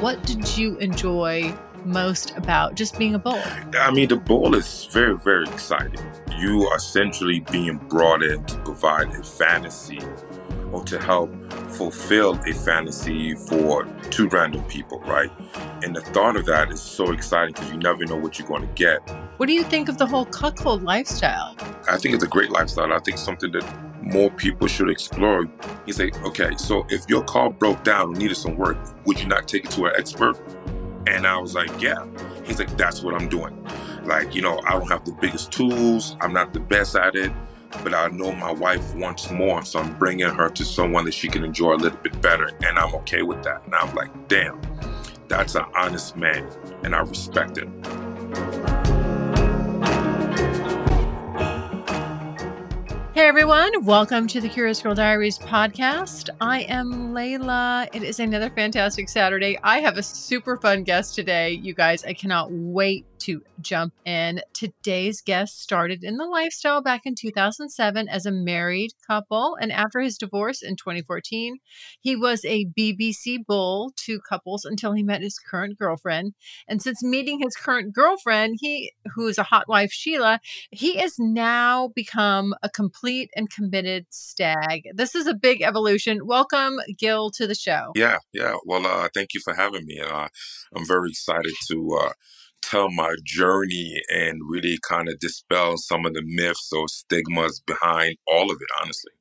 What did you enjoy most about just being a bull? I mean, the bull is very, very exciting. You are essentially being brought in to provide a fantasy or to help fulfill a fantasy for two random people, right? And the thought of that is so exciting because you never know what you're going to get. What do you think of the whole cuckold lifestyle? I think it's a great lifestyle. I think something that more people should explore. He's like, okay, so if your car broke down and needed some work, would you not take it to an expert? And I was like, yeah. He's like, that's what I'm doing. Like, you know, I don't have the biggest tools, I'm not the best at it, but I know my wife wants more, so I'm bringing her to someone that she can enjoy a little bit better, and I'm okay with that. And I'm like, damn, that's an honest man, and I respect it. Hey everyone, welcome to the Curious Girl Diaries podcast. I am Layla. It is another fantastic Saturday. I have a super fun guest today, you guys. I cannot wait to jump in. Today's guest started in the lifestyle back in 2007 as a married couple, and after his divorce in 2014, he was a BBC bull to couples until he met his current girlfriend. And since meeting his current girlfriend, he who is a hot wife Sheila, he has now become a complete and committed stag. This is a big evolution. Welcome, Gil, to the show. Yeah, yeah. Well, uh, thank you for having me. Uh, I'm very excited to uh, tell my journey and really kind of dispel some of the myths or stigmas behind all of it, honestly.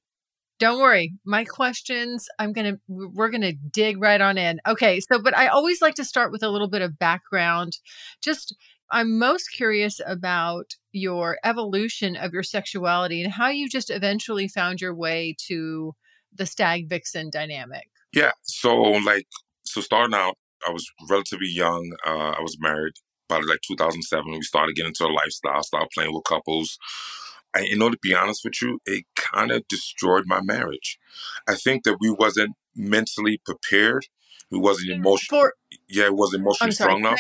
Don't worry. My questions, I'm going to, we're going to dig right on in. Okay. So, but I always like to start with a little bit of background. Just, I'm most curious about your evolution of your sexuality and how you just eventually found your way to the stag vixen dynamic. Yeah. So, like, so starting out, I was relatively young. Uh, I was married about like 2007. We started getting into a lifestyle, started playing with couples. And in order to be honest with you, it kind of destroyed my marriage. I think that we wasn't mentally prepared. We wasn't emotionally. Yeah, it wasn't emotionally strong enough.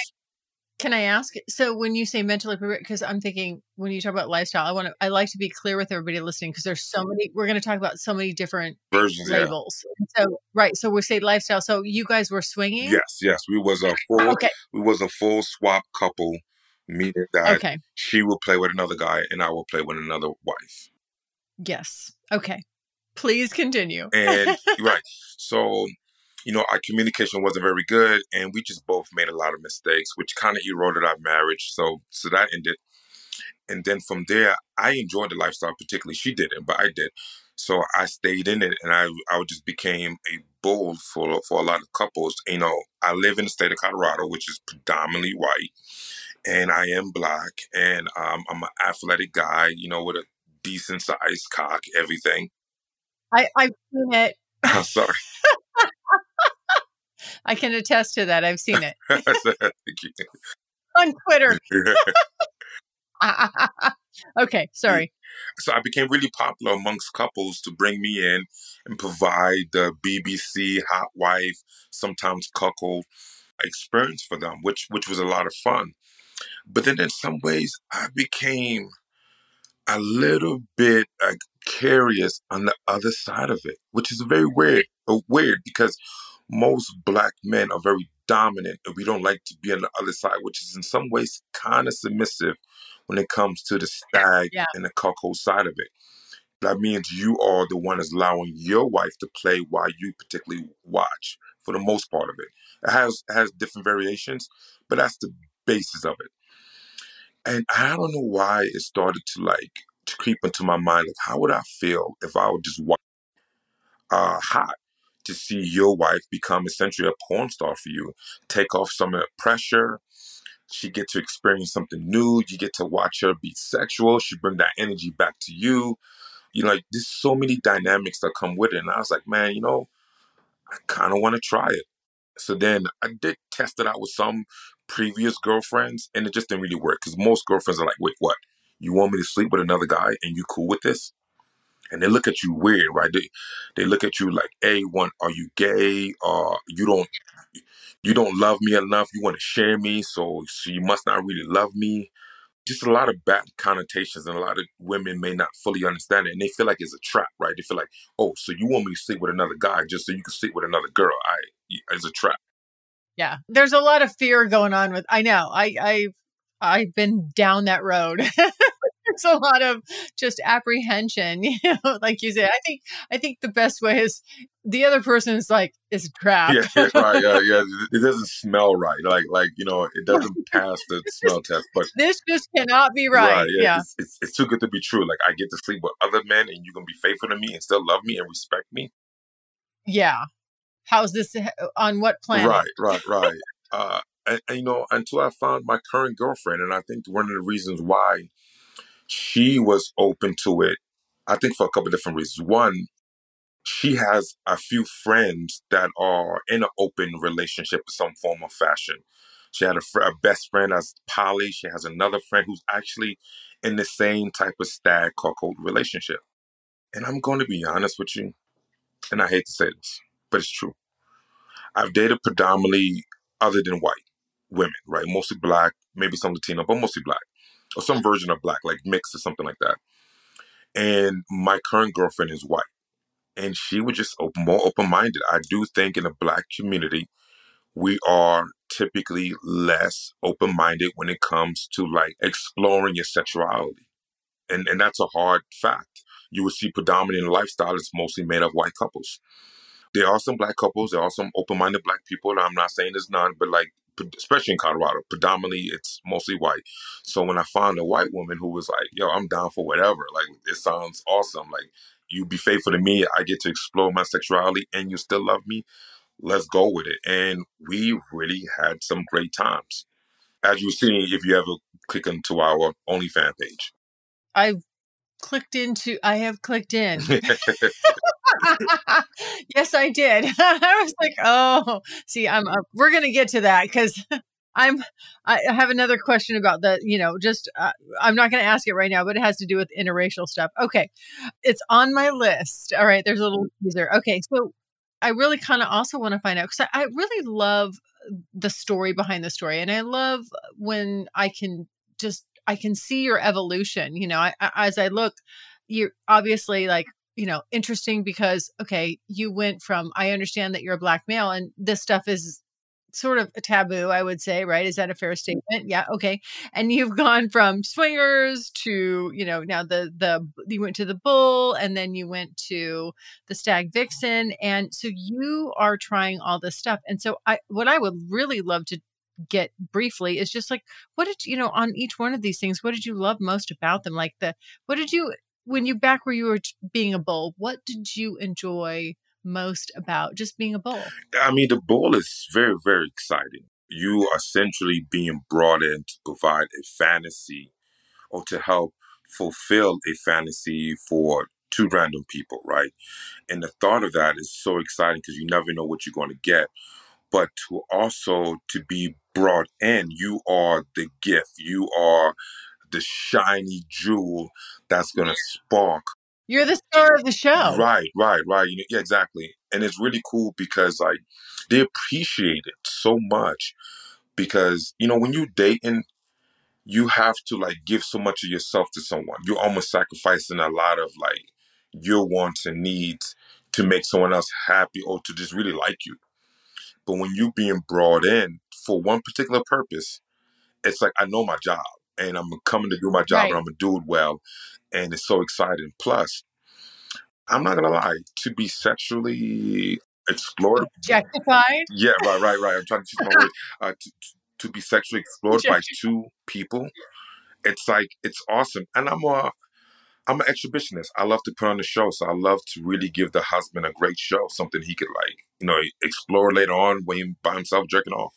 Can I ask? So when you say mentally prepared, because I'm thinking when you talk about lifestyle, I want to. I like to be clear with everybody listening because there's so many. We're going to talk about so many different versions, labels. Yeah. So right, so we say lifestyle. So you guys were swinging. Yes, yes, we was a uh, full. okay. We was a full swap couple, meaning that okay. she would play with another guy and I would play with another wife. Yes. Okay. Please continue. And right, so you know, our communication wasn't very good, and we just both made a lot of mistakes, which kind of eroded our marriage. So, so that ended. And then from there, I enjoyed the lifestyle, particularly she didn't, but I did. So I stayed in it, and I I just became a bull for for a lot of couples. You know, I live in the state of Colorado, which is predominantly white, and I am black, and um, I'm an athletic guy. You know, with a decent sized cock, everything. I I've seen it. I'm sorry. I can attest to that. I've seen it on Twitter. okay, sorry. So I became really popular amongst couples to bring me in and provide the BBC hot wife, sometimes cuckold experience for them, which which was a lot of fun. But then in some ways, I became a little bit like curious on the other side of it, which is very weird. Uh, weird because most black men are very dominant and we don't like to be on the other side, which is in some ways kind of submissive when it comes to the stag yeah. and the cuckold side of it. that means you are the one that's allowing your wife to play while you particularly watch for the most part of it. It has has different variations, but that's the basis of it. And I don't know why it started to like to creep into my mind. Like, how would I feel if I would just watch uh, hot to see your wife become essentially a porn star for you, take off some of the pressure. She get to experience something new. You get to watch her be sexual. She bring that energy back to you. You know, like there's so many dynamics that come with it. And I was like, man, you know, I kind of want to try it. So then I did test it out with some previous girlfriends, and it just didn't really work because most girlfriends are like, wait, what? You want me to sleep with another guy and you cool with this? And they look at you weird, right? They they look at you like, a one, are you gay? Or you don't you don't love me enough. You want to share me, so so you must not really love me. Just a lot of bad connotations, and a lot of women may not fully understand it, and they feel like it's a trap, right? They feel like, oh, so you want me to sleep with another guy just so you can sleep with another girl? I it's a trap. Yeah, there's a lot of fear going on with. I know. I I I've been down that road. there's a lot of just apprehension, you know, like you said. I think I think the best way is the other person is like is crap. Yeah, yeah, right, yeah, yeah. It doesn't smell right. Like like you know, it doesn't pass the smell test. But this just cannot be right. right yeah, yeah. It's, it's, it's too good to be true. Like I get to sleep with other men, and you're gonna be faithful to me and still love me and respect me. Yeah. How's this on what planet? Right, right, right. uh, and, and, you know, until I found my current girlfriend, and I think one of the reasons why she was open to it, I think for a couple different reasons. One, she has a few friends that are in an open relationship in some form of fashion. She had a, fr- a best friend as poly. She has another friend who's actually in the same type of stag cuckold relationship. And I'm going to be honest with you, and I hate to say this, but it's true. I've dated predominantly other than white women, right? Mostly black, maybe some Latino, but mostly black, or some version of black, like mixed or something like that. And my current girlfriend is white, and she was just open, more open minded. I do think in the black community, we are typically less open minded when it comes to like exploring your sexuality. And, and that's a hard fact. You will see predominant lifestyle is mostly made of white couples. There are some black couples, there are some open minded black people. I'm not saying there's none, but like especially in Colorado, predominantly it's mostly white. So when I found a white woman who was like, "Yo, I'm down for whatever," like it sounds awesome. Like you be faithful to me, I get to explore my sexuality, and you still love me. Let's go with it. And we really had some great times, as you've seen if you ever click into our OnlyFans page. I've clicked into. I have clicked in. yes, I did. I was like, oh, see, I'm. We're gonna get to that because I'm. I have another question about the. You know, just uh, I'm not gonna ask it right now, but it has to do with interracial stuff. Okay, it's on my list. All right, there's a little teaser. Okay, so I really kind of also want to find out because I, I really love the story behind the story, and I love when I can just I can see your evolution. You know, I, as I look, you're obviously like you know interesting because okay you went from i understand that you're a black male and this stuff is sort of a taboo i would say right? Is that a fair mm-hmm. statement? Yeah okay. And you've gone from swingers to you know now the the you went to the bull and then you went to the stag vixen and so you are trying all this stuff. And so i what i would really love to get briefly is just like what did you know on each one of these things what did you love most about them? Like the what did you when you back where you were being a bull, what did you enjoy most about just being a bull? I mean, the bull is very, very exciting. You are essentially being brought in to provide a fantasy or to help fulfill a fantasy for two random people, right? And the thought of that is so exciting because you never know what you're going to get. But to also to be brought in, you are the gift. You are the shiny jewel that's going to spark. You're the star of the show. Right, right, right. You know, yeah, exactly. And it's really cool because like they appreciate it so much because you know when you dating you have to like give so much of yourself to someone. You're almost sacrificing a lot of like your wants and needs to make someone else happy or to just really like you. But when you're being brought in for one particular purpose, it's like I know my job and I'm coming to do my job right. and I'm gonna do it well. And it's so exciting. Plus, I'm not gonna lie, to be sexually explored, objectified. Yeah, right, right, right. I'm trying to choose my words. Uh, to, to be sexually explored by two people, it's like it's awesome. And I'm a I'm an exhibitionist. I love to put on a show, so I love to really give the husband a great show, something he could like, you know, explore later on when he by himself jerking off.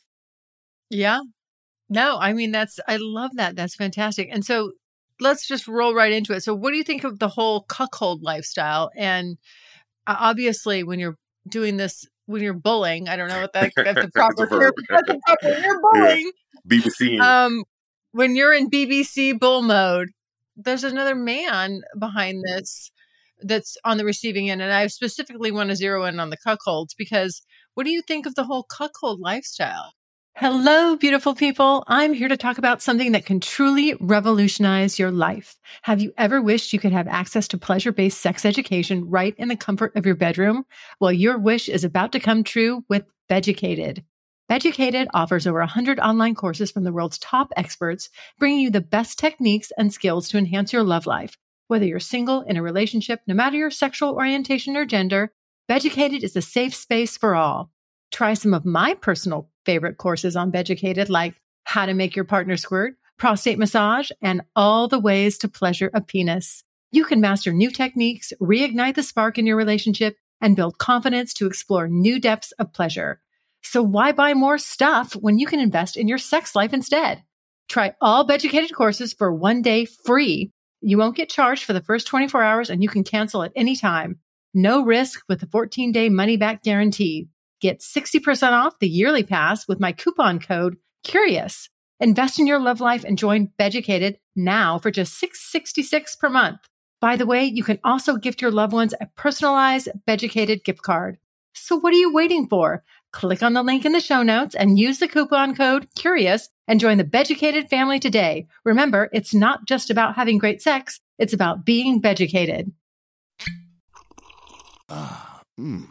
Yeah. No, I mean that's I love that. That's fantastic. And so let's just roll right into it. So what do you think of the whole cuckold lifestyle? And obviously when you're doing this when you're bullying, I don't know what that that's the proper term. When you're bullying. Yeah. BBC. Um when you're in BBC bull mode, there's another man behind this that's on the receiving end. And I specifically want to zero in on the cuckolds because what do you think of the whole cuckold lifestyle? Hello, beautiful people. I'm here to talk about something that can truly revolutionize your life. Have you ever wished you could have access to pleasure based sex education right in the comfort of your bedroom? Well, your wish is about to come true with Beducated. Beducated offers over 100 online courses from the world's top experts, bringing you the best techniques and skills to enhance your love life. Whether you're single, in a relationship, no matter your sexual orientation or gender, Beducated is a safe space for all. Try some of my personal favorite courses on Beducated, like how to make your partner squirt, prostate massage, and all the ways to pleasure a penis. You can master new techniques, reignite the spark in your relationship, and build confidence to explore new depths of pleasure. So why buy more stuff when you can invest in your sex life instead? Try all Beducated courses for one day free. You won't get charged for the first 24 hours and you can cancel at any time. No risk with a 14 day money back guarantee. Get 60% off the yearly pass with my coupon code CURIOUS. Invest in your love life and join Beducated now for just 666 per month. By the way, you can also gift your loved ones a personalized Beducated gift card. So what are you waiting for? Click on the link in the show notes and use the coupon code CURIOUS and join the Beducated family today. Remember, it's not just about having great sex, it's about being Beducated. Ah, mmm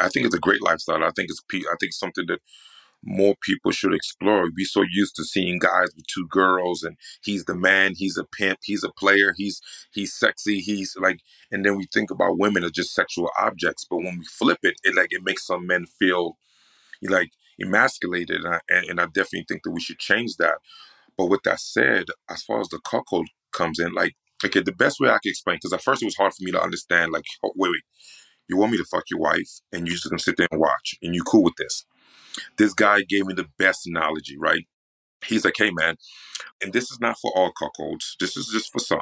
I think it's a great lifestyle. I think it's I think something that more people should explore. We're so used to seeing guys with two girls and he's the man, he's a pimp, he's a player, he's he's sexy, he's like and then we think about women as just sexual objects. But when we flip it, it like it makes some men feel like emasculated and I, and I definitely think that we should change that. But with that said, as far as the cuckold comes in, like okay, the best way I can explain, because at first it was hard for me to understand, like, oh, wait, wait, you want me to fuck your wife and you're just gonna sit there and watch and you cool with this. This guy gave me the best analogy, right? He's like, hey, man, and this is not for all cuckolds. This is just for some.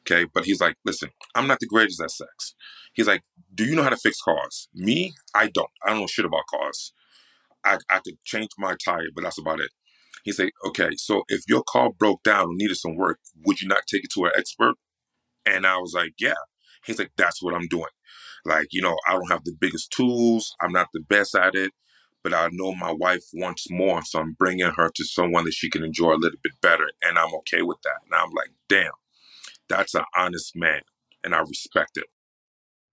Okay. But he's like, listen, I'm not the greatest at sex. He's like, do you know how to fix cars? Me, I don't. I don't know shit about cars. I, I could change my tire, but that's about it. He said, okay, so if your car broke down and needed some work, would you not take it to an expert? And I was like, yeah. He's like, that's what I'm doing. Like, you know, I don't have the biggest tools. I'm not the best at it but I know my wife wants more, so I'm bringing her to someone that she can enjoy a little bit better, and I'm okay with that. And I'm like, damn, that's an honest man, and I respect it.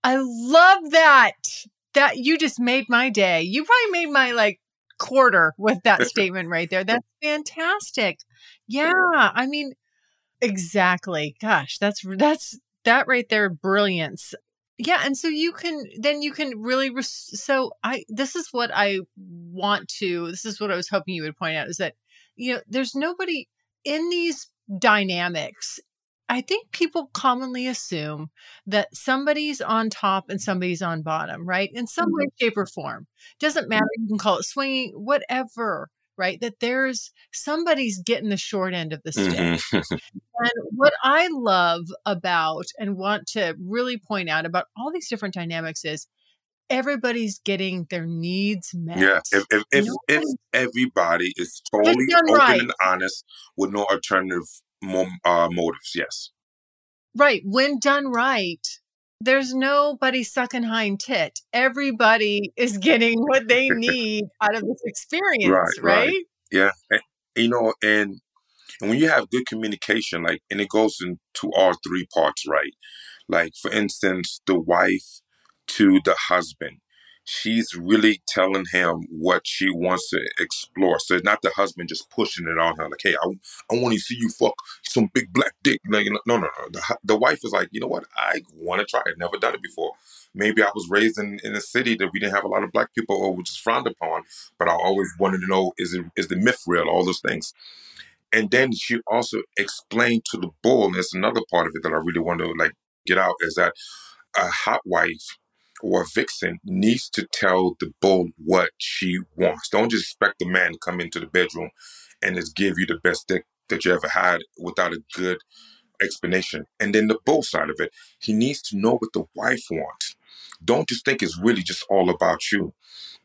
I love that. That you just made my day. You probably made my like quarter with that statement right there. That's fantastic. Yeah, I mean, exactly. Gosh, that's that's that right there. Brilliance yeah and so you can then you can really res- so i this is what i want to this is what i was hoping you would point out is that you know there's nobody in these dynamics i think people commonly assume that somebody's on top and somebody's on bottom right? In some way mm-hmm. shape or form. Doesn't matter you can call it swinging whatever right? That there's somebody's getting the short end of the stick. Mm-hmm. and what I love about and want to really point out about all these different dynamics is everybody's getting their needs met. Yeah, if if if, if everybody is totally open right. and honest with no alternative uh, motives, yes. Right. When done right, there's nobody sucking hind tit. Everybody is getting what they need out of this experience, right? right? right. Yeah. And, you know, and and when you have good communication, like, and it goes into all three parts, right? Like, for instance, the wife to the husband she's really telling him what she wants to explore. So it's not the husband just pushing it on her, like, hey, I, I want to see you fuck some big black dick. No, no, no, no. The, the wife is like, you know what? I want to try it. Never done it before. Maybe I was raised in, in a city that we didn't have a lot of black people or which is frowned upon, but I always wanted to know is it is the myth real? All those things. And then she also explained to the bull, and it's another part of it that I really want to like get out, is that a hot wife or a vixen needs to tell the bull what she wants. Don't just expect the man to come into the bedroom and just give you the best dick that you ever had without a good explanation. And then the bull side of it, he needs to know what the wife wants. Don't just think it's really just all about you.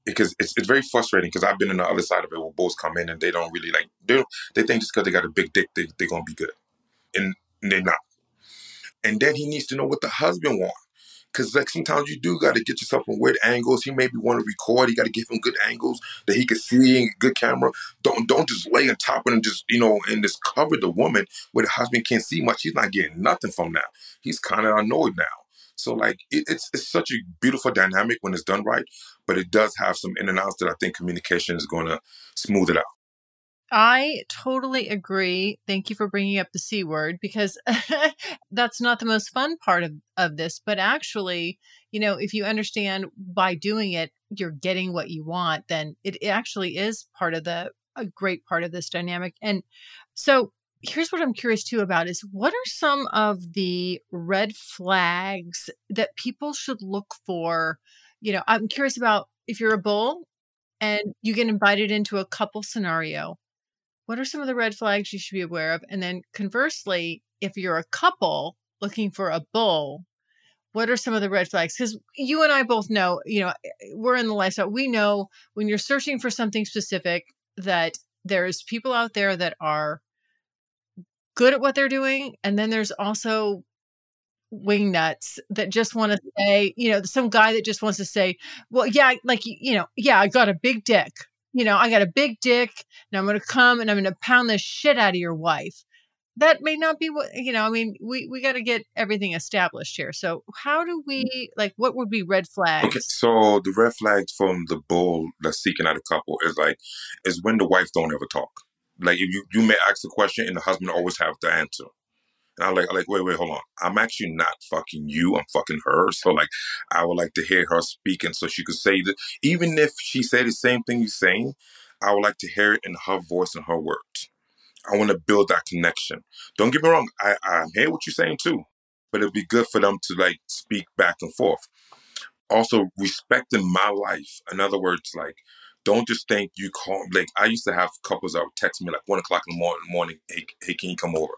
Because it's, it's very frustrating because I've been on the other side of it where bulls come in and they don't really like, they, don't, they think just because they got a big dick, they, they're going to be good. And they're not. And then he needs to know what the husband wants. Cause like sometimes you do got to get yourself in weird angles. He maybe want to record. You got to give him good angles that he can see in good camera. Don't don't just lay on top of him. Just you know, and just cover the woman where the husband can't see much. He's not getting nothing from that. He's kind of annoyed now. So like it, it's it's such a beautiful dynamic when it's done right, but it does have some in and outs that I think communication is going to smooth it out. I totally agree. Thank you for bringing up the C word because that's not the most fun part of, of this. But actually, you know, if you understand by doing it, you're getting what you want, then it, it actually is part of the, a great part of this dynamic. And so here's what I'm curious too about is what are some of the red flags that people should look for? You know, I'm curious about if you're a bull and you get invited into a couple scenario what are some of the red flags you should be aware of? And then conversely, if you're a couple looking for a bull, what are some of the red flags? Because you and I both know, you know, eh, eh, we're in the lifestyle. We know when you're searching for something specific that there's people out there that are good at what they're doing. And then there's also wing nuts that just want to mm-hmm. say, you know, some guy that just wants to say, well, yeah, like, you know, yeah, I got a big dick you know, I got a big dick and I'm going to come and I'm going to pound the shit out of your wife. That may not be what, you know, I mean, we, we got to get everything established here. So, how do we, mm. like, what would be red flags? Okay, so the red flags from the bull that's seeking out a couple is like, is when the wife don't ever talk. Like, if you, you may ask a question and the husband always have the answer. And I'm like, I'm like, wait, wait, hold on. I'm actually not fucking you. I'm fucking her. So like, I would like to hear her speaking so she could say that. Even if she said the same thing you're saying, I would like to hear it in her voice and her words. I want to build that connection. Don't get me wrong. I, I hear what you're saying too, but it'd be good for them to like speak back and forth. Also, respecting my life. In other words, like, don't just think you call. Like, I used to have couples that would text me like one o'clock in the morning. morning hey, hey, can you come over?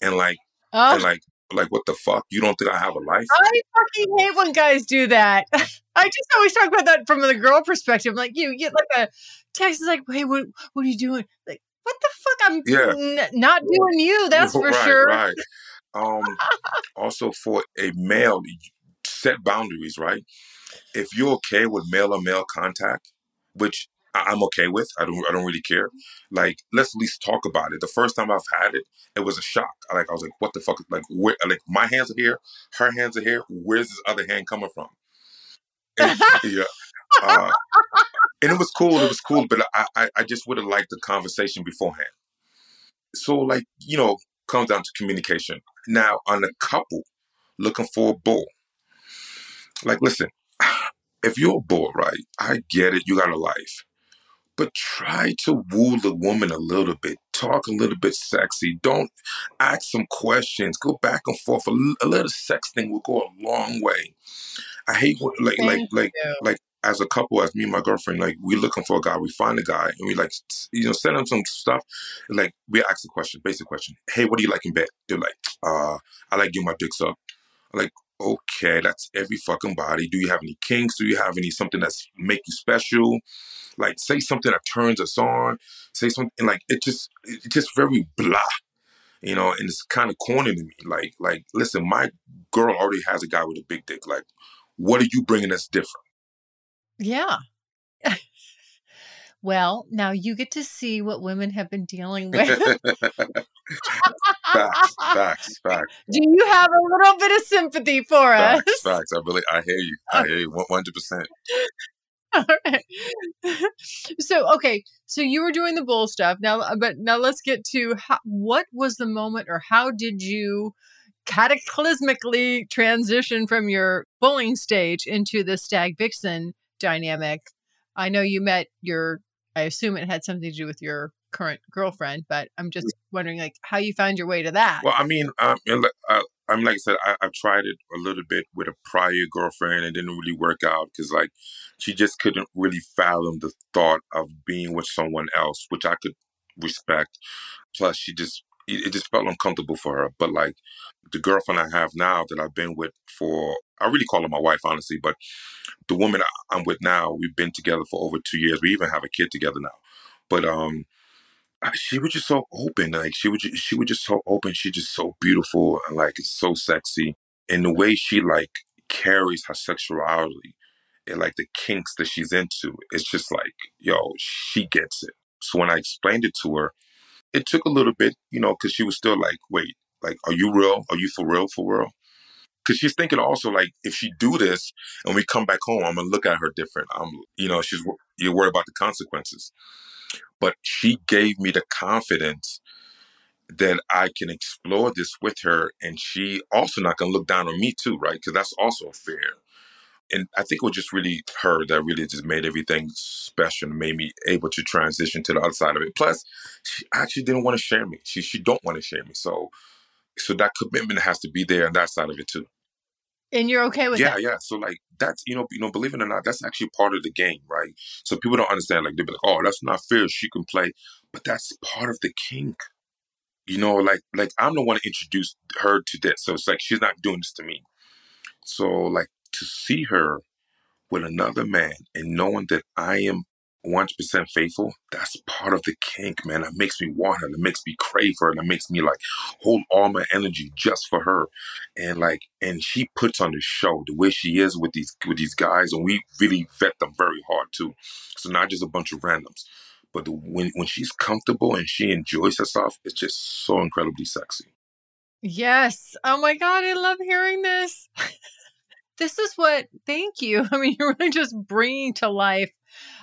And like, Oh. And like, like what the fuck? You don't think I have a life? I fucking hate when guys do that. I just always talk about that from the girl perspective. Like you get like a text is like, "Hey, what what are you doing?" Like, what the fuck? I'm yeah. n- not doing you. That's for right, sure. Right. Um. also, for a male, set boundaries. Right. If you're okay with male or male contact, which I'm okay with. I don't I don't really care. Like let's at least talk about it. The first time I've had it, it was a shock. Like I was like, what the fuck? Like where? Like my hands are here, her hands are here. Where's this other hand coming from? And, yeah. Uh, and it was cool. It was cool, but I I, I just would have liked the conversation beforehand. So like you know, comes down to communication. Now on a couple looking for a bull, like listen, if you're a bull, right? I get it. You got a life but try to woo the woman a little bit. Talk a little bit sexy. Don't ask some questions. Go back and forth. A, a little sexting will go a long way. I hate what, like Thank like like you. like as a couple, as me and my girlfriend, like we looking for a guy. We find a guy and we like you know send them some stuff. Like we ask the question, basic question. Hey, what do you like in bed? They're like, uh, I like getting my dicks up. like, okay, that's every fucking body. Do you have any kinks? Do you have any something that's make you special? Like say something that turns us on. Say something like it just it's just very blah. You know, and it's kind of corny to me. Like, like, listen, my girl already has a guy with a big dick. Like, what are you bringing that's different? Yeah. well, now you get to see what women have been dealing with. facts, facts, facts. Do you have a little bit of sympathy for us? Facts, facts. I really, I hear you. I hear you. One hundred percent. All right. so okay, so you were doing the bull stuff now, uh, but now let's get to how, what was the moment, or how did you cataclysmically transition from your bulling stage into the stag vixen dynamic? I know you met your. I assume it had something to do with your current girlfriend, but I'm just wondering, like, how you found your way to that. Well, I mean, um, uh, I mean, like I said, I, I tried it a little bit with a prior girlfriend. and didn't really work out because, like, she just couldn't really fathom the thought of being with someone else, which I could respect. Plus, she just it just felt uncomfortable for her. But like the girlfriend I have now that I've been with for, I really call her my wife, honestly. But the woman I'm with now, we've been together for over two years. We even have a kid together now. But um, she was just so open. Like she was, just, she was just so open. She's just so beautiful and like it's so sexy. And the way she like carries her sexuality and like the kinks that she's into, it's just like, yo, she gets it. So when I explained it to her, it took a little bit, you know, because she was still like, wait, like, are you real? Are you for real? For real? Because she's thinking also like, if she do this and we come back home, I'm gonna look at her different. I'm, you know, she's you're worried about the consequences. But she gave me the confidence that I can explore this with her, and she also not gonna look down on me too, right? Because that's also fair. And I think it was just really her that really just made everything special and made me able to transition to the other side of it. Plus, she actually didn't want to share me. She she don't want to share me. So so that commitment has to be there on that side of it too. And you're okay with yeah, that? Yeah, So like that's you know, you know, believe it or not, that's actually part of the game, right? So people don't understand, like they'll be like, Oh, that's not fair, she can play. But that's part of the kink. You know, like like I'm the one to introduce her to this. So it's like she's not doing this to me. So like to see her with another man and knowing that I am 100% faithful, that's part of the kink, man. That makes me want her. That makes me crave her. That makes me like hold all my energy just for her. And like, and she puts on the show the way she is with these with these guys, and we really vet them very hard too. So not just a bunch of randoms, but the, when when she's comfortable and she enjoys herself, it's just so incredibly sexy. Yes. Oh my god, I love hearing this. this is what. Thank you. I mean, you're really just bringing to life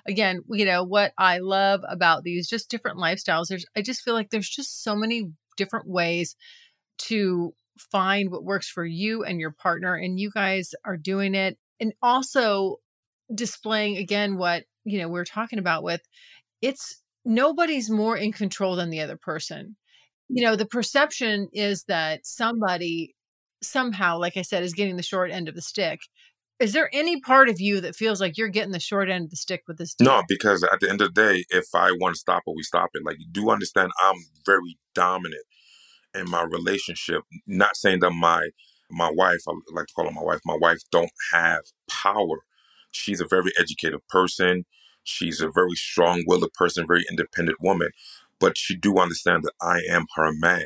again, you know, what I love about these just different lifestyles. There's, I just feel like there's just so many different ways to find what works for you and your partner, and you guys are doing it. And also displaying again what, you know, we're talking about with it's nobody's more in control than the other person. You know, the perception is that somebody somehow, like I said, is getting the short end of the stick. Is there any part of you that feels like you're getting the short end of the stick with this? Deal? No, because at the end of the day, if I want to stop it, we stop it. Like you do understand, I'm very dominant in my relationship. Not saying that my my wife, I like to call her my wife, my wife don't have power. She's a very educated person. She's a very strong-willed person, very independent woman. But she do understand that I am her man.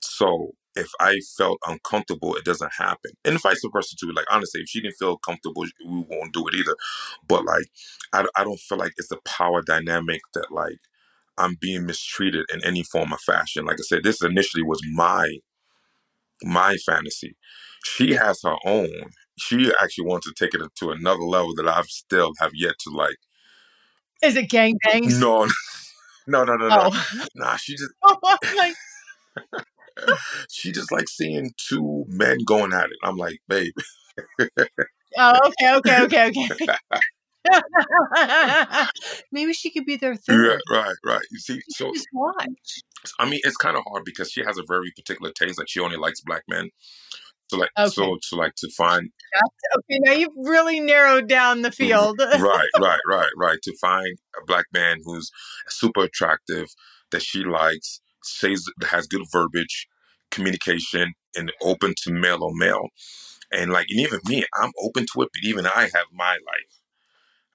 So if I felt uncomfortable, it doesn't happen. And vice versa too. Like honestly, if she didn't feel comfortable, we won't do it either. But like, I, I don't feel like it's a power dynamic that like I'm being mistreated in any form of fashion. Like I said, this initially was my my fantasy. She has her own. She actually wants to take it to another level that I've still have yet to like. Is it gang bangs? No, no, no, no, no. Oh. Nah, she just. Oh like she just like seeing two men going at it. I'm like, babe. oh, okay, okay, okay, okay. Maybe she could be their third. Yeah, right, right. You see, so just watch. I mean, it's kind of hard because she has a very particular taste. Like she only likes black men. So like, okay. so to like to find. okay, now you've really narrowed down the mm, field. right, right, right, right. To find a black man who's super attractive that she likes, says has good verbiage, communication, and open to male or male. And like, and even me, I'm open to it, but even I have my life.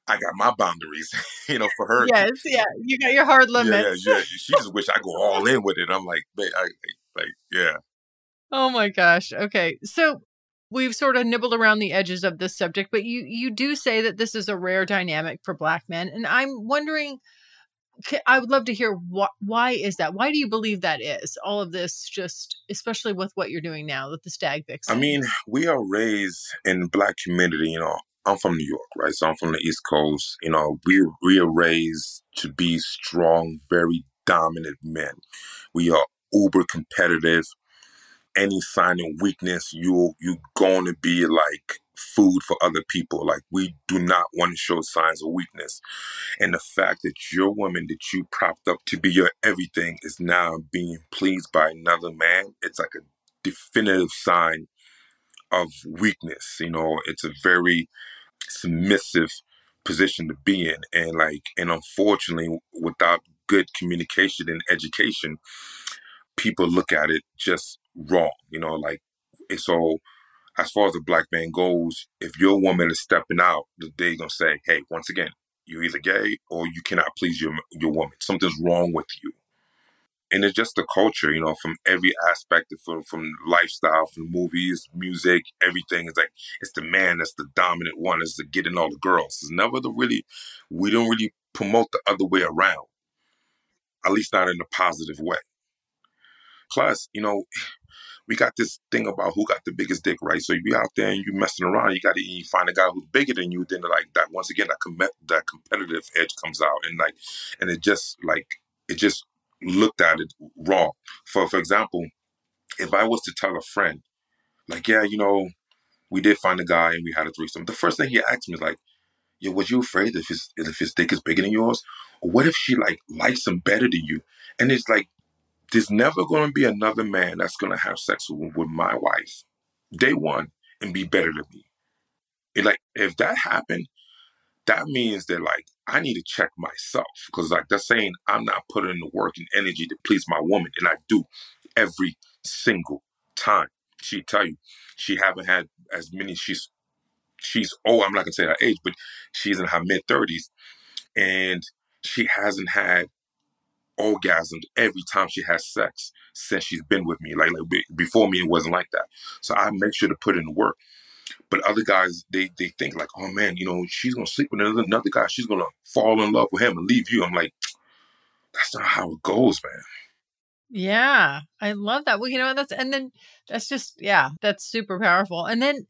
I got my boundaries, you know, for her. Yes, yeah, you got your hard limits. Yeah, yeah, yeah. She just wish I go all in with it. I'm like, babe, I, Like, yeah. Oh my gosh. Okay. So we've sort of nibbled around the edges of this subject, but you you do say that this is a rare dynamic for black men, and I'm wondering. I would love to hear wh- why is that? Why do you believe that is? All of this, just especially with what you're doing now with the stag fix. I mean, we are raised in black community. You know, I'm from New York, right? So I'm from the East Coast. You know, we we are raised to be strong, very dominant men. We are uber competitive any sign of weakness, you you going to be like food for other people. Like we do not want to show signs of weakness. And the fact that your woman that you propped up to be your everything is now being pleased by another man, it's like a definitive sign of weakness. You know, it's a very submissive position to be in. And like and unfortunately without good communication and education, people look at it just wrong. You know, like so. As far as a black man goes, if your woman is stepping out, they're gonna say, "Hey, once again, you're either gay or you cannot please your your woman. Something's wrong with you." And it's just the culture, you know, from every aspect, from from lifestyle, from movies, music, everything. It's like it's the man that's the dominant one, is the getting all the girls. It's never the really. We don't really promote the other way around, at least not in a positive way. Plus, you know, we got this thing about who got the biggest dick, right? So you out there and you messing around, you got to find a guy who's bigger than you. Then like that, once again, that com- that competitive edge comes out, and like, and it just like it just looked at it wrong. For for example, if I was to tell a friend, like, yeah, you know, we did find a guy and we had a threesome, the first thing he asked me is like, yo, was you afraid if his if his dick is bigger than yours? Or what if she like likes him better than you? And it's like there's never going to be another man that's going to have sex with, my wife day one and be better than me. And like, if that happened, that means that like I need to check myself because like that's saying I'm not putting in the work and energy to please my woman, and I do every single time. She tell you she haven't had as many. She's she's oh I'm not gonna say her age, but she's in her mid thirties, and she hasn't had orgasms every time she has sex since she's been with me. Like, like before me, it wasn't like that. So I make sure to put in the work. But other guys, they they think like, oh man, you know, she's gonna sleep with another, another guy. She's gonna fall in love with him and leave you. I'm like, that's not how it goes, man. Yeah, I love that. Well, you know, that's and then that's just yeah, that's super powerful. And then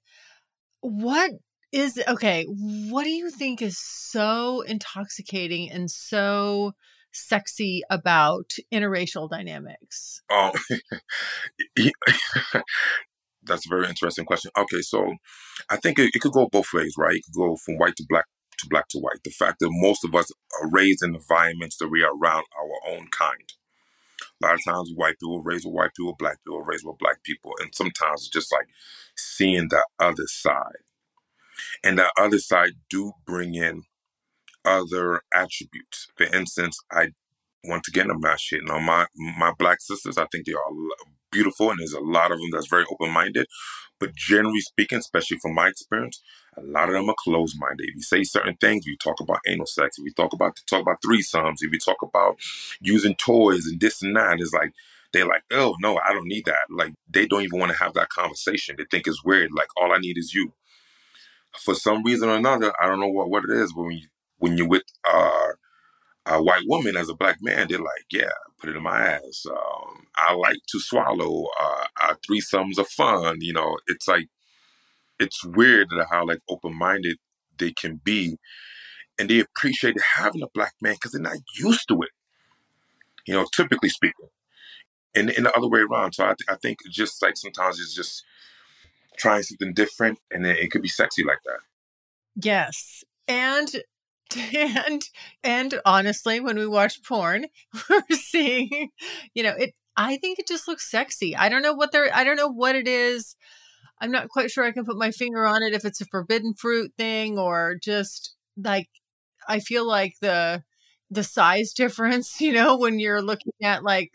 what is okay? What do you think is so intoxicating and so sexy about interracial dynamics? Um, that's a very interesting question. Okay, so I think it, it, could go both ways, right? It could go from white to black to black to white. The fact that most of us are raised in environments that we are around our own kind. A lot of times, white people raised with white people, black people raised with black people, and sometimes it's just like seeing that other side. And that other side do bring in other attributes. For instance, I once again I'm not shitting on my my black sisters. I think they are beautiful, and there's a lot of them that's very open minded. But generally speaking, especially from my experience, a lot of them are closed minded. If you say certain things, you talk about anal sex, if you talk about talk about threesomes, if you talk about using toys and this and that, it's like they're like, oh no, I don't need that. Like they don't even want to have that conversation. They think it's weird. Like all I need is you. For some reason or another, I don't know what, what it is, but when you when you're with uh, a white woman as a black man, they're like, yeah, put it in my ass. Um, I like to swallow. Uh, our threesomes are fun. You know, it's like, it's weird how like open minded they can be, and they appreciate having a black man because they're not used to it. You know, typically speaking, and in the other way around. So I, th- I think just like sometimes it's just trying something different, and then it could be sexy like that. Yes, and and and honestly when we watch porn we're seeing you know it i think it just looks sexy. I don't know what they're i don't know what it is. I'm not quite sure i can put my finger on it if it's a forbidden fruit thing or just like i feel like the the size difference you know when you're looking at like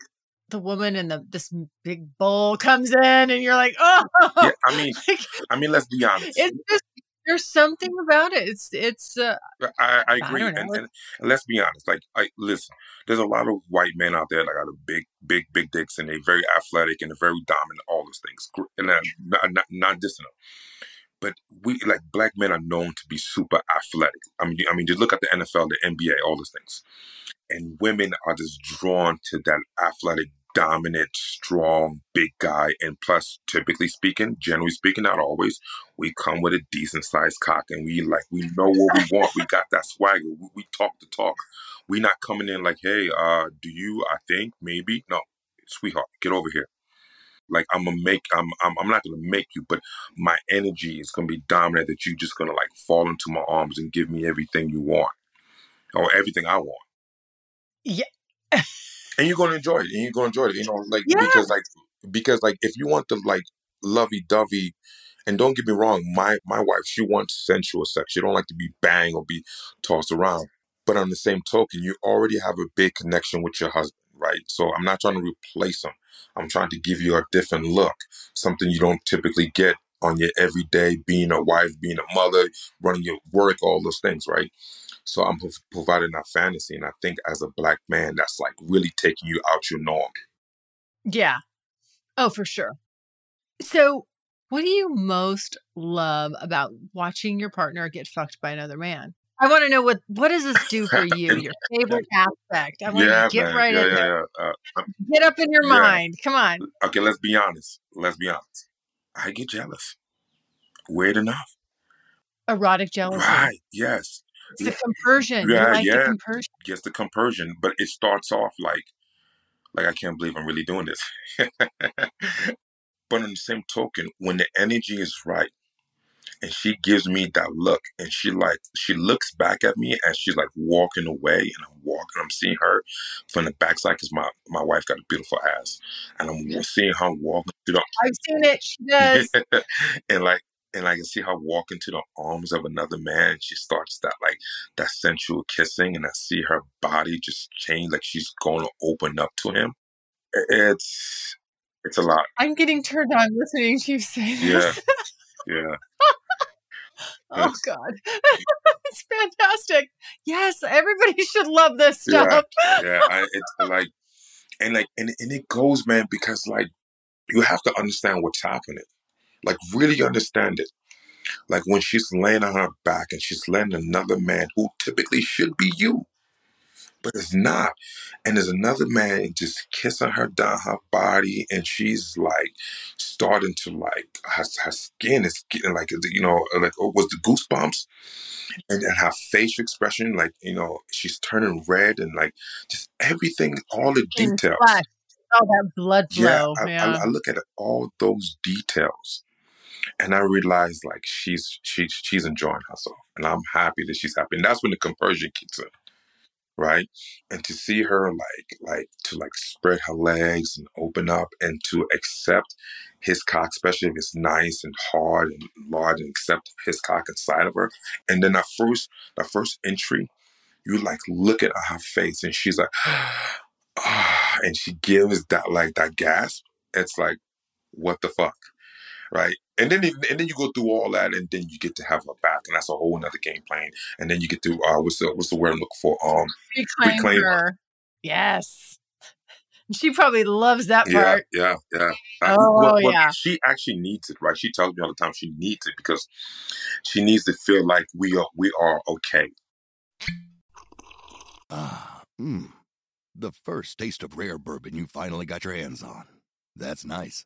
the woman and the this big bull comes in and you're like oh yeah, i oh! mean like, i mean let's be honest. it's just There's something about it. It's it's. Uh, I, I I agree, don't and, and and let's be honest. Like, I listen. There's a lot of white men out there that got a big, big, big dicks, and they're very athletic and they're very dominant. All those things, and I'm not, not, not dissing them. But we like black men are known to be super athletic. I mean, I mean, just look at the NFL, the NBA, all those things. And women are just drawn to that athletic, dominant, strong, big guy. And plus, typically speaking, generally speaking, not always, we come with a decent sized cock, and we like we know what we want. We got that swagger. We, we talk the talk. We not coming in like, hey, uh, do you? I think maybe no, sweetheart, get over here. Like I'm gonna make I'm I'm I'm not gonna make you, but my energy is gonna be dominant that you just gonna like fall into my arms and give me everything you want. Or everything I want. Yeah. And you're gonna enjoy it. And you're gonna enjoy it. You know, like Yeah. because like because like if you want the like lovey dovey and don't get me wrong, my my wife, she wants sensual sex. She don't like to be banged or be tossed around. But on the same token, you already have a big connection with your husband, right? So I'm not trying to replace him. I'm trying to give you a different look, something you don't typically get on your everyday being a wife, being a mother, running your work, all those things, right? So I'm prov- providing that fantasy, and I think as a black man, that's like really taking you out your norm. Yeah. Oh, for sure. So, what do you most love about watching your partner get fucked by another man? I want to know what what does this do for you? Your favorite aspect. I want yeah, to get man. right yeah, in yeah, there. Uh, Get up in your mind. Come on. Okay, let's be honest. Let's be honest. I get jealous. Weird enough. Erotic jealousy. Right. Yes. It's the compersion. Yeah, like the yeah. compersion. Just the compersion, but it starts off like, like I can't believe I'm really doing this. but on the same token, when the energy is right, and she gives me that look, and she like she looks back at me, and she's like walking away, and I'm walking. I'm seeing her from the backside because my my wife got a beautiful ass, and I'm seeing her walking through the I've seen it. She does. and like and I can see her walk into the arms of another man. She starts that like that sensual kissing, and I see her body just change, like she's going to open up to him. It's it's a lot. I'm getting turned on listening to you say this. yeah. yeah. oh God. it's fantastic. Yes, everybody should love this yeah, stuff. yeah. I, it's like and like and and it goes, man, because like you have to understand what's happening. Like really understand it. Like when she's laying on her back and she's letting another man who typically should be you. but it's not. And there's another man just kissing her down her body, and she's like starting to like her, her skin is getting like you know like oh, was the goosebumps, and, and her facial expression like you know she's turning red and like just everything, all the details. All that blood Yeah, flow. I, I, Yeah. I look at all those details, and I realize like she's she's she's enjoying herself, and I'm happy that she's happy, and that's when the compersion kicks in right? And to see her like like to like spread her legs and open up and to accept his cock, especially if it's nice and hard and large, and accept his cock inside of her. And then that first the first entry, you like look at her face and she's like, ah, and she gives that like that gasp. It's like, what the fuck? Right. And then and then you go through all that and then you get to have her back. And that's a whole nother game plan. And then you get to uh what's the what's the word I'm looking for? Um Reclaim reclaim her. her. Yes. She probably loves that Yeah, part. yeah, yeah. I, Oh, well, well, yeah. she actually needs it, right? She tells me all the time she needs it because she needs to feel like we are we are okay. Ah, mmm. The first taste of rare bourbon you finally got your hands on. That's nice.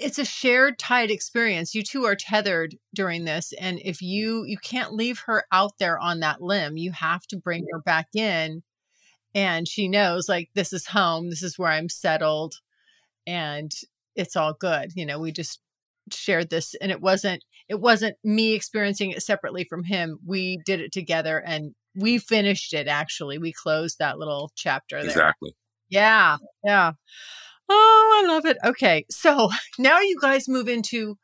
It's a shared tied experience. You two are tethered during this and if you you can't leave her out there on that limb. You have to bring her back in and she knows like this is home, this is where I'm settled and it's all good. You know, we just shared this and it wasn't it wasn't me experiencing it separately from him. We did it together and we finished it actually. We closed that little chapter there. Exactly. Yeah. Yeah. Oh, I love it. Okay. So now you guys move into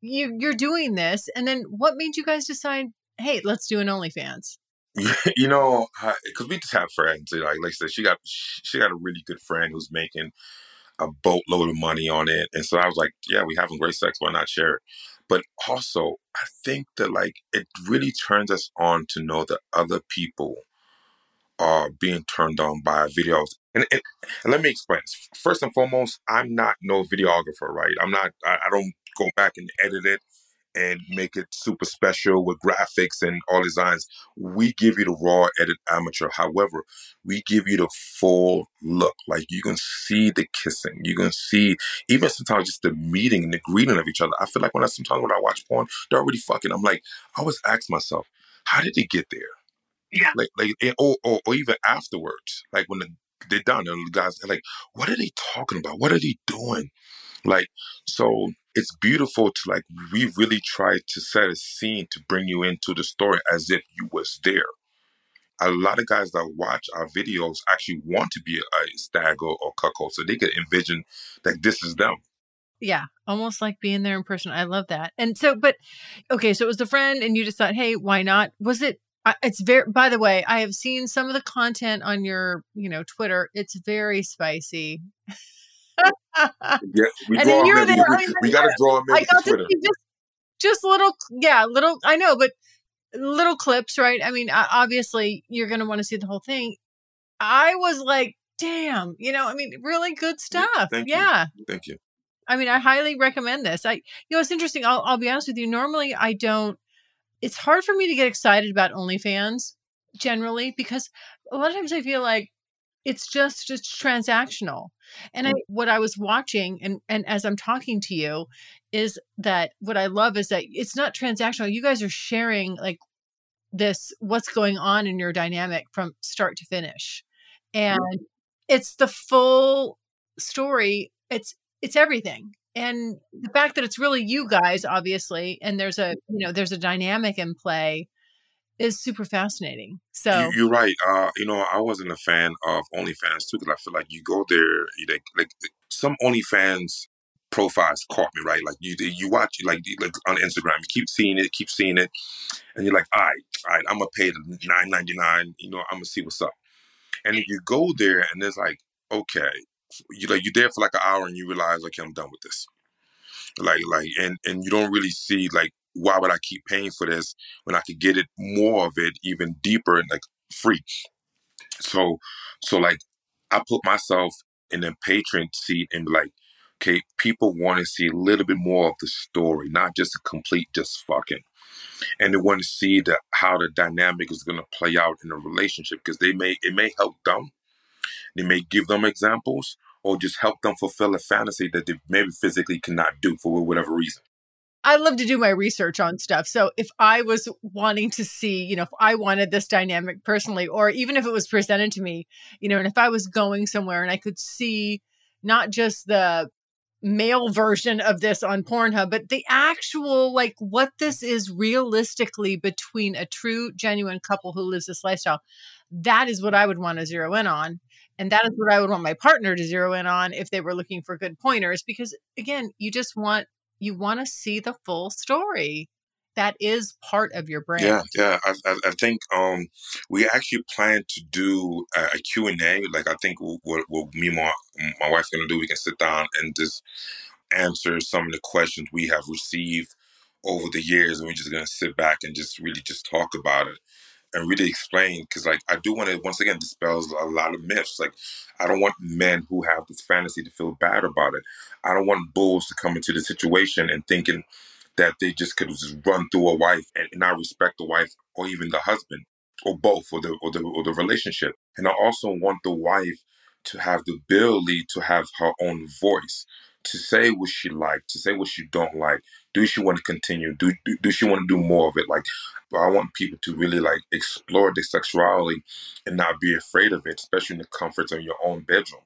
you you're doing this and then what made you guys decide, "Hey, let's do an OnlyFans?" you know, because we just have friends. Like, like I said, she got she got a really good friend who's making a boatload of money on it, and so I was like, yeah, we having great sex. Why not share it? But also, I think that like it really turns us on to know that other people are being turned on by videos. And, and, and let me explain. this. First and foremost, I'm not no videographer, right? I'm not. I, I don't go back and edit it and make it super special with graphics and all designs. We give you the raw edit amateur. However, we give you the full look. Like you can see the kissing. You can see even sometimes just the meeting and the greeting of each other. I feel like when I sometimes when I watch porn, they're already fucking. I'm like, I always ask myself, how did they get there? Yeah. Like like or, or, or even afterwards, like when the, they're done, and the guys are like, what are they talking about? What are they doing? Like, so it's beautiful to like we really try to set a scene to bring you into the story as if you was there. A lot of guys that watch our videos actually want to be a, a stag or, or cuckold, so they can envision that this is them. Yeah, almost like being there in person. I love that. And so, but okay, so it was a friend, and you just thought, hey, why not? Was it? It's very. By the way, I have seen some of the content on your, you know, Twitter. It's very spicy. yeah, we draw them in. We, we, we got to draw them in I got Twitter. Just, just little, yeah, little. I know, but little clips, right? I mean, obviously, you're going to want to see the whole thing. I was like, damn, you know, I mean, really good stuff. Yeah. Thank yeah. You. Thank you. I mean, I highly recommend this. I, you know, it's interesting. I'll, I'll be honest with you. Normally, I don't. It's hard for me to get excited about OnlyFans generally because a lot of times I feel like it's just it's transactional. And I, mm. what i was watching and and as i'm talking to you is that what i love is that it's not transactional. You guys are sharing like this what's going on in your dynamic from start to finish. Mm. And it's the full story. It's it's everything and the fact that it's really you guys obviously and there's a you know there's a dynamic in play is super fascinating. So you, are right. Uh, you know, I wasn't a fan of OnlyFans too because I feel like you go there, you like, like some OnlyFans profiles caught me right. Like you, you watch like like on Instagram, you keep seeing it, keep seeing it, and you're like, all right, all right, I'm gonna pay the nine ninety nine. You know, I'm gonna see what's up. And if you go there and it's like, okay, you like you're there for like an hour and you realize, okay, I'm done with this. Like like and and you don't really see like why would I keep paying for this when I could get it more of it even deeper and like free? So, so like I put myself in the patron seat and be like, okay, people want to see a little bit more of the story, not just a complete just fucking. And they want to see the how the dynamic is going to play out in a relationship because they may it may help them, they may give them examples, or just help them fulfill a fantasy that they maybe physically cannot do for whatever reason. I love to do my research on stuff. So if I was wanting to see, you know, if I wanted this dynamic personally, or even if it was presented to me, you know, and if I was going somewhere and I could see not just the male version of this on Pornhub, but the actual, like, what this is realistically between a true, genuine couple who lives this lifestyle, that is what I would want to zero in on. And that is what I would want my partner to zero in on if they were looking for good pointers. Because again, you just want you want to see the full story that is part of your brand. Yeah, yeah. I, I, I think um, we actually plan to do a, a Q&A. Like I think what, what me and my, my wife's going to do, we can sit down and just answer some of the questions we have received over the years. And we're just going to sit back and just really just talk about it and really explain because like i do want to once again dispels a lot of myths like i don't want men who have this fantasy to feel bad about it i don't want bulls to come into the situation and thinking that they just could just run through a wife and not respect the wife or even the husband or both or the or the or the relationship and i also want the wife to have the ability to have her own voice, to say what she like, to say what she don't like. Do she want to continue? Do, do, do she want to do more of it? Like, I want people to really like explore their sexuality and not be afraid of it, especially in the comforts of your own bedroom.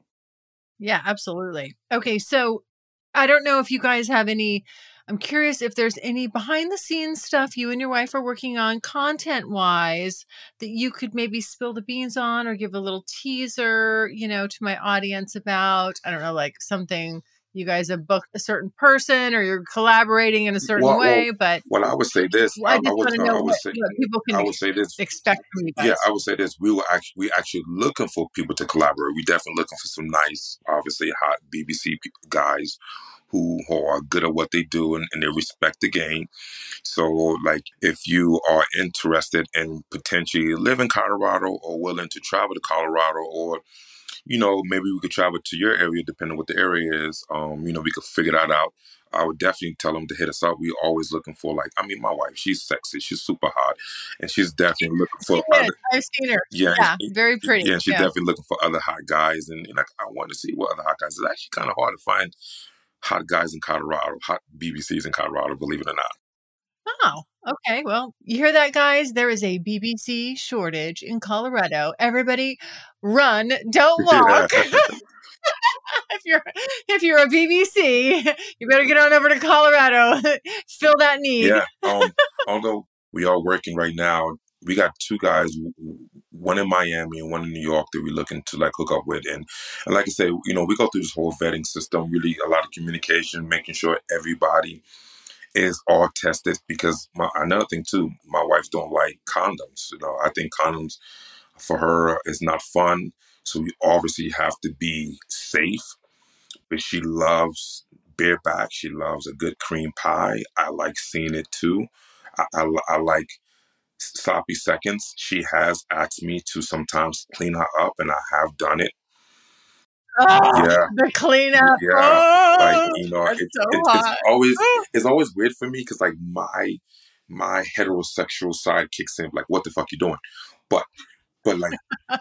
Yeah, absolutely. Okay, so I don't know if you guys have any I'm curious if there's any behind the scenes stuff you and your wife are working on content wise that you could maybe spill the beans on or give a little teaser, you know, to my audience about, I don't know, like something you guys have booked a certain person or you're collaborating in a certain Well, way, well, but well, I would say this. well, I, I I just would, want to know what, say, what people can I would say this. expect from you Yeah. I would say this. We were actually we actually looking for people to collaborate. We definitely looking for some nice, obviously hot BBC guys who, who are good at what they do and, and they respect the game. So, like, if you are interested in potentially live in Colorado or willing to travel to Colorado, or you know, maybe we could travel to your area, depending on what the area is. Um, you know, we could figure that out. I would definitely tell them to hit us up. We always looking for like, I mean, my wife, she's sexy, she's super hot, and she's definitely looking for is. other. I've seen her. Yeah, Yeah, and- very pretty. yeah, she's Yeah. definitely looking for other hot guys, and, and like I want to see what other hot guys. It's actually kind of hard to find hot guys in Colorado, hot BBCs in Colorado. Believe it or not. Oh, okay. Well, you hear that, guys? There is a BBC shortage in Colorado. Everybody, run, don't walk. if you're if you're a BBC, you better get on over to Colorado, fill that need. Yeah. Um, although we are working right now, we got two guys, one in Miami and one in New York that we're looking to like hook up with. And, and like I say, you know, we go through this whole vetting system, really a lot of communication, making sure everybody is all tested because my, another thing too, my wife don't like condoms. You know, I think condoms for her is not fun. So we obviously have to be safe. But she loves bareback. She loves a good cream pie. I like seeing it too. I, I, I like sloppy seconds. She has asked me to sometimes clean her up, and I have done it. Oh, Yeah, the cleanup. yeah. Like Oh, you know, it, so it, it's always Oh. it's always weird for me because like my my heterosexual side kicks in. Like, what the fuck you doing? But but like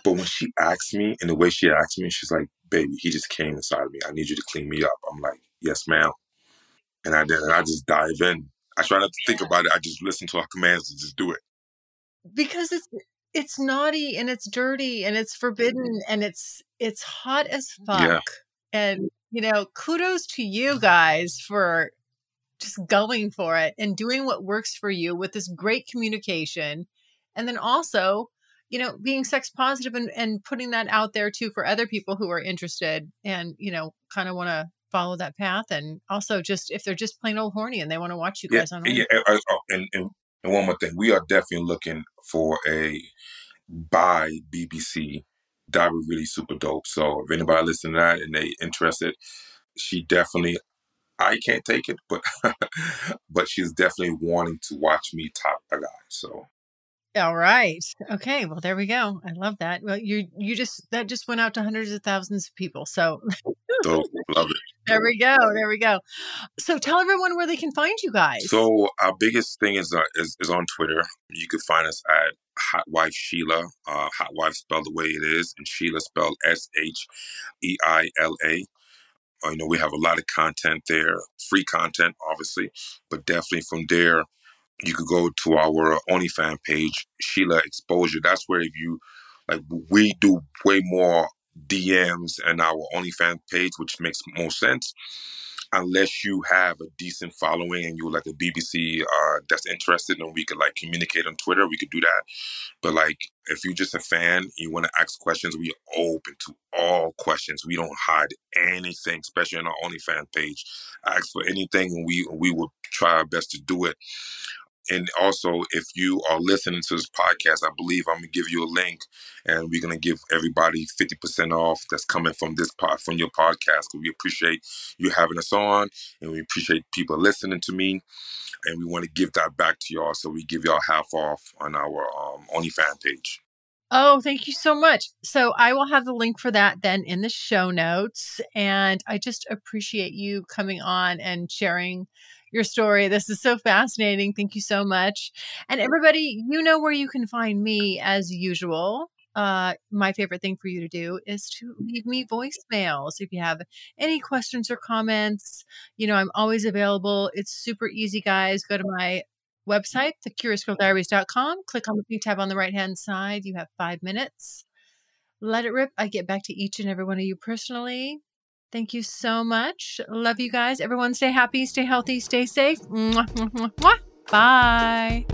but when she asks me and the way she asks me, she's like, "Baby, he just came inside of me. I need you to clean me up." I'm like, "Yes, ma'am." And I did. And I just dive in. I try not to think about it. I just listen to her commands and just do it. because it's it's naughty and it's dirty and it's forbidden and it's it's hot as fuck. Yeah. And you know, kudos to you guys for just going for it and doing what works for you with this great communication. And then also, you know, being sex positive and, and putting that out there too for other people who are interested and, you know, kind of want to follow that path. And also just if they're just plain old horny and they want to watch you Yeah, guys on yeah. uh, uh, oh, and, and and one more thing, we are definitely looking for a bi BBC. That would really super dope. So if anybody listening to that and they interested, she definitely. I can't take it, but but she's definitely wanting to watch me top a guy. So All right. Okay. Well, there we go. I love that. Well, you you just that just went out to hundreds of thousands of people. So dope, love it. there we go. There we go. So tell everyone where they can find you guys. So our biggest thing is uh, is, is on Twitter. You can find us at Hot Wife Sheila. Uh, Hot Wife spelled the way it is, and Sheila spelled S H E I L A. Uh, you know, we have a lot of content there, free content, obviously, but definitely from there, you could go to our OnlyFans page, Sheila Exposure. That's where if you like, we do way more DMs and our OnlyFans page, which makes more sense. Unless you have a decent following and you're like a BBC uh, that's interested, and we could like communicate on Twitter, we could do that. But like, if you're just a fan, you want to ask questions, we are open to all questions. We don't hide anything, especially on our OnlyFans page. Ask for anything, and we we will try our best to do it. And also, if you are listening to this podcast, I believe I'm gonna give you a link, and we're gonna give everybody 50% off that's coming from this pod from your podcast. We appreciate you having us on, and we appreciate people listening to me, and we want to give that back to y'all. So we give y'all half off on our um, OnlyFans page. Oh, thank you so much. So I will have the link for that then in the show notes. And I just appreciate you coming on and sharing your story. This is so fascinating. Thank you so much. And everybody, you know where you can find me as usual. uh, my favorite thing for you to do is to leave me voicemails. If you have any questions or comments, you know, I'm always available. It's super easy, guys. Go to my website, thecuriousgirldiaries.com. Click on the pink tab on the right hand side. You have five minutes. Let it rip. I get back to each and every one of you personally. Thank you so much. Love you guys. Everyone stay happy, stay healthy, stay safe. Bye.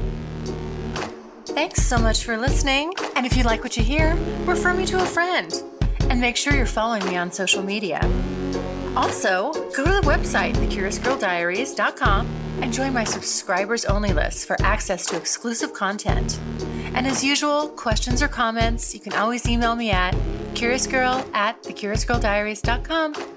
Thanks so much for listening. And if you like what you hear, refer me to a friend. And make sure you're following me on social media. Also, go to the website, thecuriousgirldiaries.com, and join my subscribers only list for access to exclusive content. And as usual, questions or comments, you can always email me at curiousgirl at thecuriousgirldiaries.com.